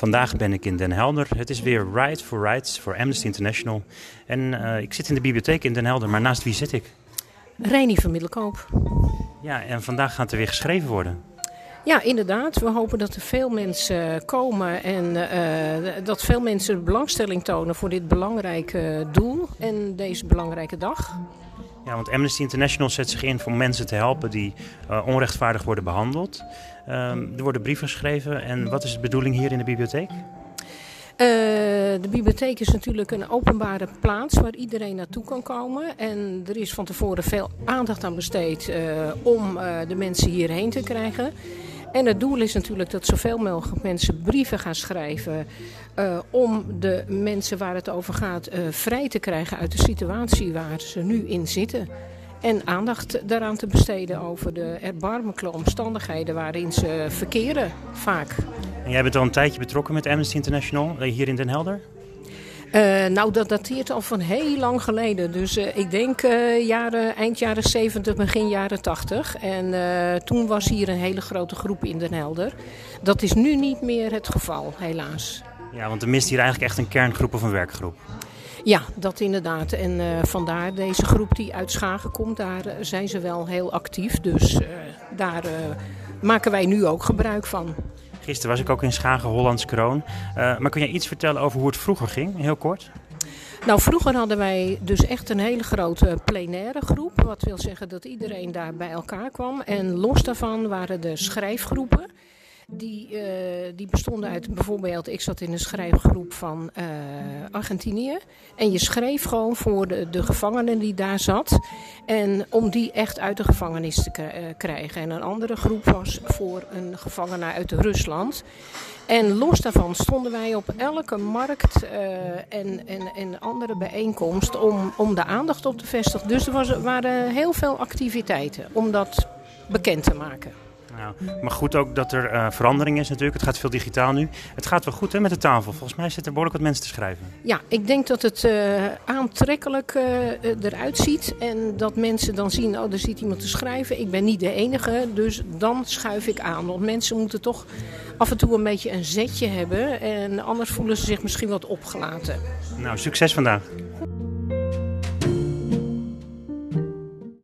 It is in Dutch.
Vandaag ben ik in Den Helder. Het is weer Right for Rights voor Amnesty International. En eh, ik zit in de bibliotheek in Den Helder, maar naast wie zit ik? Reni van Middelkoop. Ja, en vandaag gaat er weer geschreven worden. Ja, inderdaad. We hopen dat er veel mensen komen en eh, dat veel mensen belangstelling tonen voor dit belangrijke doel en deze belangrijke dag. Ja, want Amnesty International zet zich in voor mensen te helpen die uh, onrechtvaardig worden behandeld. Ehm, er worden brieven geschreven. En wat is de bedoeling hier in de bibliotheek? Uh, de bibliotheek is natuurlijk een openbare plaats waar iedereen naartoe kan komen. En er is van tevoren veel aandacht aan besteed uh, om de mensen hierheen te krijgen. En het doel is natuurlijk dat zoveel mogelijk mensen brieven gaan schrijven uh, om de mensen waar het over gaat uh, vrij te krijgen uit de situatie waar ze nu in zitten. En aandacht daaraan te besteden over de erbarmelijke omstandigheden waarin ze verkeren vaak. En jij bent al een tijdje betrokken met Amnesty International hier in Den Helder? Uh, nou, dat dateert al van heel lang geleden. Dus uh, ik denk uh, jaren, eind jaren 70, begin jaren 80. En toen was hier een hele grote groep in Den Helder. Dat is nu niet meer het geval, helaas. Ja, want er mist hier eigenlijk echt een kerngroep of een werkgroep. Ja, dat inderdaad. En vandaar deze groep die uit Schagen komt, daar zijn ze wel heel actief. Dus daar maken wij nu ook gebruik van. Gisteren was ik ook in Schagen, Hollands Kroon. Uh, maar kun je iets vertellen over hoe het vroeger ging, heel kort? Nou, vroeger hadden wij dus echt een hele grote plenaire groep. Wat wil zeggen dat iedereen daar bij elkaar kwam. En los daarvan waren de schrijfgroepen. Die, uh, die bestonden uit bijvoorbeeld, ik zat in een schrijfgroep van uh, Argentinië. En je schreef gewoon voor de, de gevangenen die daar zat. En om die echt uit de gevangenis te krijgen. En een andere groep was voor een gevangene uit Rusland. En los daarvan stonden wij op elke markt en, en, en andere bijeenkomst om, om de aandacht op te vestigen. Dus er waren heel veel activiteiten om dat bekend te maken. Nou, maar goed ook dat er uh, verandering is natuurlijk. Het gaat veel digitaal nu. Het gaat wel goed hè, met de tafel. Volgens mij zitten er behoorlijk wat mensen te schrijven. Ja, ik denk dat het uh, aantrekkelijk uh, eruit ziet. En dat mensen dan zien, oh, er zit iemand te schrijven. Ik ben niet de enige, dus dan schuif ik aan. Want mensen moeten toch af en toe een beetje een zetje hebben. En anders voelen ze zich misschien wat opgelaten. Nou, succes vandaag.